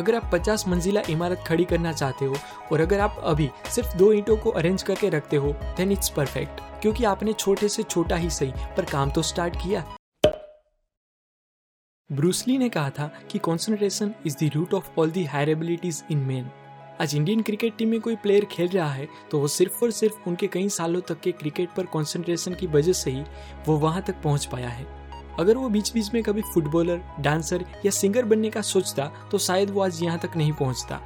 अगर आप 50 मंजिला इमारत खड़ी करना चाहते हो और अगर आप अभी सिर्फ़ दो ईंटों को अरेंज करके रखते हो देन इट्स परफेक्ट क्योंकि आपने छोटे से छोटा ही सही, पर काम तो स्टार्ट किया। ब्रूसली ने कहा था कि concentration is the root of all the higher abilities in man आज इंडियन क्रिकेट टीम में कोई प्लेयर खेल रहा है तो वो सिर्फ़ और सिर्फ़ उनके कई सालों तक के क्रिकेट पर कॉन्सेंट्रेशन की वजह से ही वो वहाँ तक पहुँच पाया है। अगर वो बीच बीच में कभी फुटबॉलर, डांसर या सिंगर बनने का सोचता तो शायद वो आज यहाँ तक नहीं पहुँचता।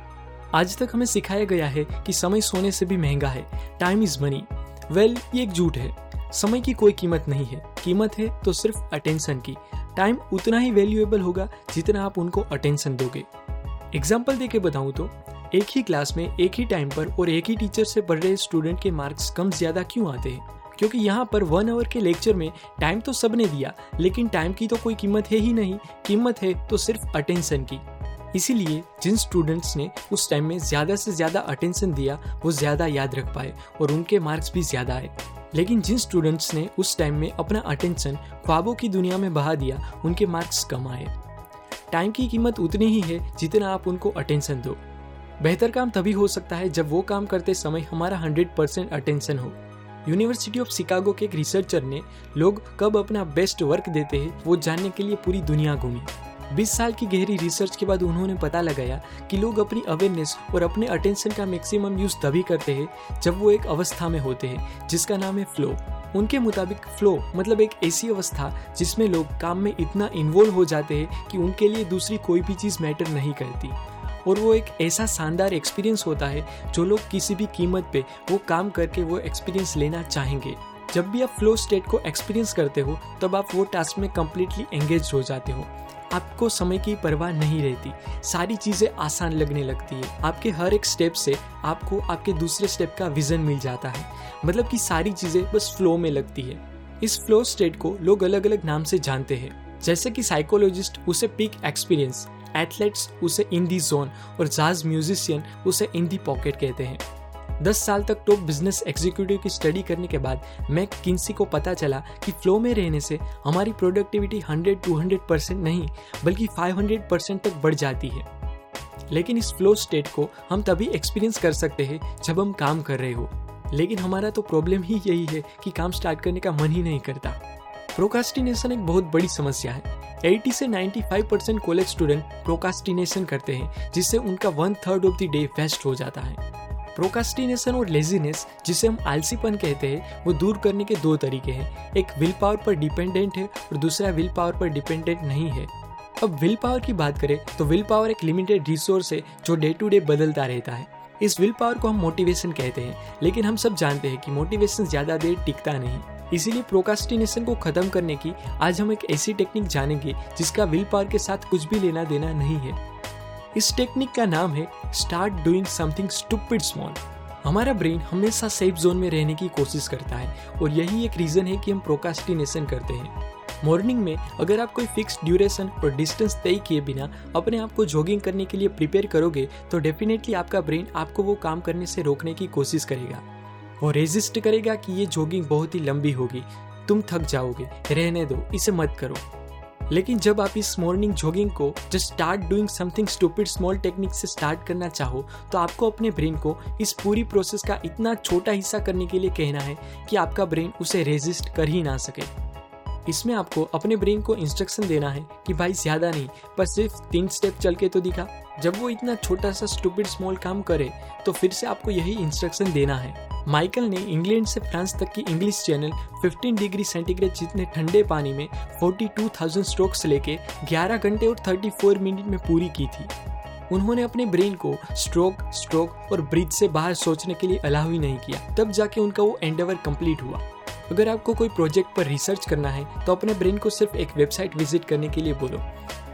आज तक हमें सिखाया गया है कि समय सोने से भी महँगा है। टाइम इज़ मनी वेल ये एक झूठ है। समय की कोई कीमत नहीं है। कीमत है तो सिर्फ़ अटेंशन की। टाइम उतना ही वैल्यूएबल होगा जितना आप उनको अटेंशन दोगे। एग्ज़ाम्पल दे के बताऊँ तो एक ही क्लास में एक ही टाइम पर और एक ही टीचर से पढ़ रहे स्टूडेंट के मार्क्स कम ज़्यादा क्यों आते हैं? क्योंकि यहाँ पर वन आवर के लेक्चर में टाइम तो सबने दिया, लेकिन टाइम की तो कोई कीमत है ही नहीं। कीमत है तो सिर्फ़ अटेंशन की। इसीलिए जिन स्टूडेंट्स ने उस टाइम में ज़्यादा से ज़्यादा अटेंशन दिया, वो ज़्यादा याद रख पाए और उनके मार्क्स भी ज़्यादा आए। लेकिन जिन स्टूडेंट्स ने उस टाइम में अपना अटेंशन ख्वाबों की दुनिया में बहा दिया, उनके मार्क्स कम आए। टाइम की कीमत उतनी ही है जितना आप उनको अटेंशन दो। बेहतर काम तभी हो सकता है जब वो काम करते समय हमारा हंड्रेड परसेंट अटेंशन हो। यूनिवर्सिटी ऑफ़ शिकागो के एक रिसर्चर ने, लोग कब अपना बेस्ट वर्क देते हैं, वो जानने के लिए पूरी दुनिया घूमी। 20 साल की गहरी रिसर्च के बाद उन्होंने पता लगाया कि लोग अपनी अवेयरनेस और अपने अटेंशन का मैक्सिमम यूज़ तभी करते हैं, जब वो एक अवस्था में होते हैं, जिसका नाम है फ्लो उनके मुताबिक फ्लो मतलब एक ऐसी अवस्था जिसमें लोग काम में इतना इन्वॉल्व हो जाते हैं कि उनके लिए दूसरी कोई भी चीज़ मैटर नहीं करती। और वो एक ऐसा शानदार एक्सपीरियंस होता है, जो लोग किसी भी कीमत पे वो काम करके वो एक्सपीरियंस लेना चाहेंगे। जब भी आप फ्लो स्टेट को एक्सपीरियंस करते हो, तब आप वो टास्क में कम्प्लीटली एंगेज हो जाते हो। आपको समय की परवाह नहीं रहती। सारी चीज़ें आसान लगने लगती है। आपके हर एक स्टेप से आपको आपके दूसरे स्टेप का विजन मिल जाता है। मतलब कि सारी चीज़ें बस फ्लो में लगती है। इस फ्लो स्टेट को लोग अलग अलग नाम से जानते हैं। जैसे कि साइकोलॉजिस्ट उसे पीक एक्सपीरियंस एथलेट्स उसे इन दी जोन और जाज म्यूजिशियन उसे इन दी पॉकेट कहते हैं। दस साल तक टॉप बिज़नेस एग्जीक्यूटिव की स्टडी करने के बाद मैक किन्सी को पता चला कि फ्लो में रहने से हमारी प्रोडक्टिविटी 100 टू 100 परसेंट नहीं, बल्कि 500 परसेंट तक बढ़ जाती है। लेकिन इस फ्लो स्टेट को हम तभी एक्सपीरियंस कर सकते हैं जब हम काम कर रहे हो। लेकिन हमारा तो प्रॉब्लम ही यही है कि काम स्टार्ट करने का मन ही नहीं करता। प्रोकास्टिनेशन एक बहुत बड़ी समस्या है। 80 से 95 परसेंट कॉलेज स्टूडेंट प्रोकास्टिनेशन करते हैं, जिससे उनका one third of the day waste हो जाता है। प्रोकास्टिनेशन और लेजीनेस जिसे हम आलसीपन कहते हैं, वो दूर करने के दो तरीके हैं। एक विल पावर पर डिपेंडेंट है और दूसरा विल पावर पर डिपेंडेंट नहीं है। अब विल पावर की बात करें तो विल पावर एक लिमिटेड रिसोर्स है, जो डे टू डे बदलता रहता है। इस विल पावर को हम मोटिवेशन कहते हैं, लेकिन हम सब जानते हैं कि मोटिवेशन ज़्यादा देर टिकता नहीं। इसीलिए प्रोकास्टिनेशन को खत्म करने की आज हम एक ऐसी टेक्निक जानेंगे जिसका विल पावर के साथ कुछ भी लेना देना नहीं है। इस टेक्निक का नाम है start doing something stupid small हमारा ब्रेन हमेशा सेफ़ जोन में रहने की कोशिश करता है और यही एक रीजन है कि हम प्रोकास्टिनेशन करते हैं। मॉर्निंग में अगर आप कोई फिक्स ड्यूरेशन और डिस्टेंस तय किए बिना अपने आप को जॉगिंग करने के लिए प्रिपेयर करोगे तो डेफिनेटली आपका ब्रेन आपको वो काम करने से रोकने की कोशिश करेगा। वो रेजिस्ट करेगा कि ये जॉगिंग बहुत ही लंबी होगी। तुम थक जाओगे। रहने दो। इसे मत करो। लेकिन जब आप इस मॉर्निंग जॉगिंग को just start doing something stupid small technique से स्टार्ट करना चाहो तो आपको अपने ब्रेन को इस पूरी प्रोसेस का इतना छोटा हिस्सा करने के लिए कहना है कि आपका ब्रेन उसे रेजिस्ट कर ही ना सके। इसमें आपको अपने ब्रेन को इंस्ट्रक्शन देना है कि भाई ज़्यादा नहीं, बस सिर्फ़ तीन स्टेप चल के तो दिखा। जब वो इतना छोटा सा स्टूपिड स्मॉल काम करे तो फिर से आपको यही इंस्ट्रक्शन देना है। माइकल ने इंग्लैंड से फ्रांस तक की इंग्लिश चैनल 15 डिग्री सेंटीग्रेड जितने ठंडे पानी में 42,000 स्ट्रोक्स लेके 11 घंटे और 34 मिनट में पूरी की थी। उन्होंने अपने ब्रेन को स्ट्रोक स्ट्रोक और ब्रिज से बाहर सोचने के लिए अलाव ही नहीं किया। तब जाके उनका वो एंडेवर कंप्लीट हुआ। अगर आपको कोई प्रोजेक्ट पर रिसर्च करना है तो अपने ब्रेन को सिर्फ़ एक वेबसाइट विज़िट करने के लिए बोलो।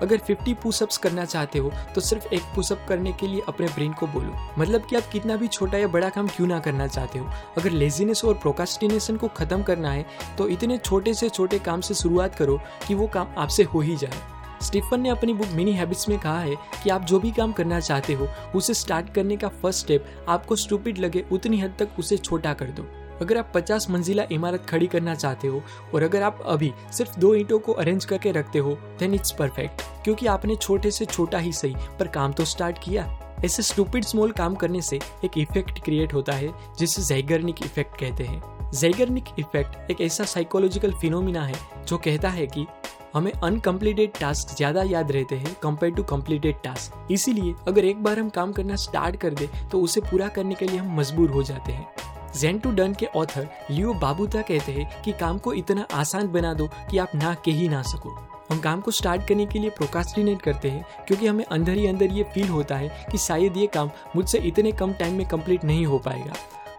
अगर 50 पुशअप्स करना चाहते हो तो सिर्फ़ एक पुशअप करने के लिए अपने ब्रेन को बोलो। मतलब कि आप कितना भी छोटा या बड़ा काम क्यों ना करना चाहते हो। अगर लेजीनेस और प्रोकास्टिनेशन को खत्म करना है तो इतने छोटे से छोटे काम से शुरुआत करो कि वो काम आपसे हो ही जाए। स्टीफन ने अपनी बुक मिनी हैबिट्स में कहा है कि आप जो भी काम करना चाहते हो, उसे स्टार्ट करने का फ़र्स्ट स्टेप आपको स्टूपिड लगे उतनी हद तक उसे छोटा कर दो। अगर आप 50 मंजिला इमारत खड़ी करना चाहते हो और अगर आप अभी सिर्फ़ दो ईंटों को अरेंज करके रखते हो देन इट्स परफेक्ट क्योंकि आपने छोटे से छोटा ही सही, पर काम तो स्टार्ट किया। ऐसे स्टूपिड स्मॉल काम करने से एक इफ़ेक्ट क्रिएट होता है, जिसे जैगर्निक इफ़ेक्ट कहते हैं। जैगर्निक इफ़ेक्ट एक ऐसा साइकोलॉजिकल फिनोमिना है, जो कहता है कि हमें अनकम्प्लीटेड टास्क ज़्यादा याद रहते हैं कंपेयर टू कम्प्लीटेड टास्क इसीलिए अगर एक बार हम काम करना स्टार्ट कर दे तो उसे पूरा करने के लिए हम मजबूर हो जाते हैं। जेन टू डन के ऑथर लियो बाबूता कहते हैं कि काम को इतना आसान बना दो कि आप ना के ही ना सको। हम काम को स्टार्ट करने के लिए प्रोकास्टिनेट करते हैं क्योंकि हमें अंदर ही अंदर ये फील होता है कि शायद ये काम मुझसे इतने कम टाइम में कंप्लीट नहीं हो पाएगा।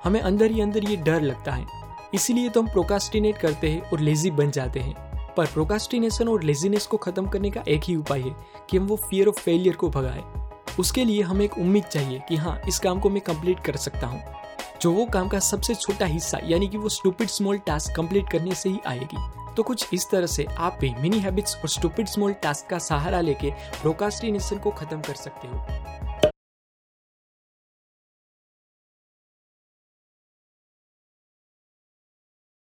हमें अंदर ही अंदर ये डर लगता है। इसीलिए तो हम प्रोकास्टिनेट करते हैं और लेजी बन जाते हैं। पर प्रोकास्टिनेशन और लेजीनेस को खत्म करने का एक ही उपाय है कि हम वो फियर ऑफ़ फेलियर को भगाए। उसके लिए हमें एक उम्मीद चाहिए कि हाँ इस काम को मैं कंप्लीट कर सकता हूँ। जो वो काम का सबसे छोटा हिस्सा, यानी कि वो स्टूपिड स्मॉल टास्क कंप्लीट करने से ही आएगी। तो कुछ इस तरह से आप भी मिनी हैबिट्स और स्टूपिड स्मॉल टास्क का सहारा लेके प्रोकास्टिनेशन को खत्म कर सकते हो।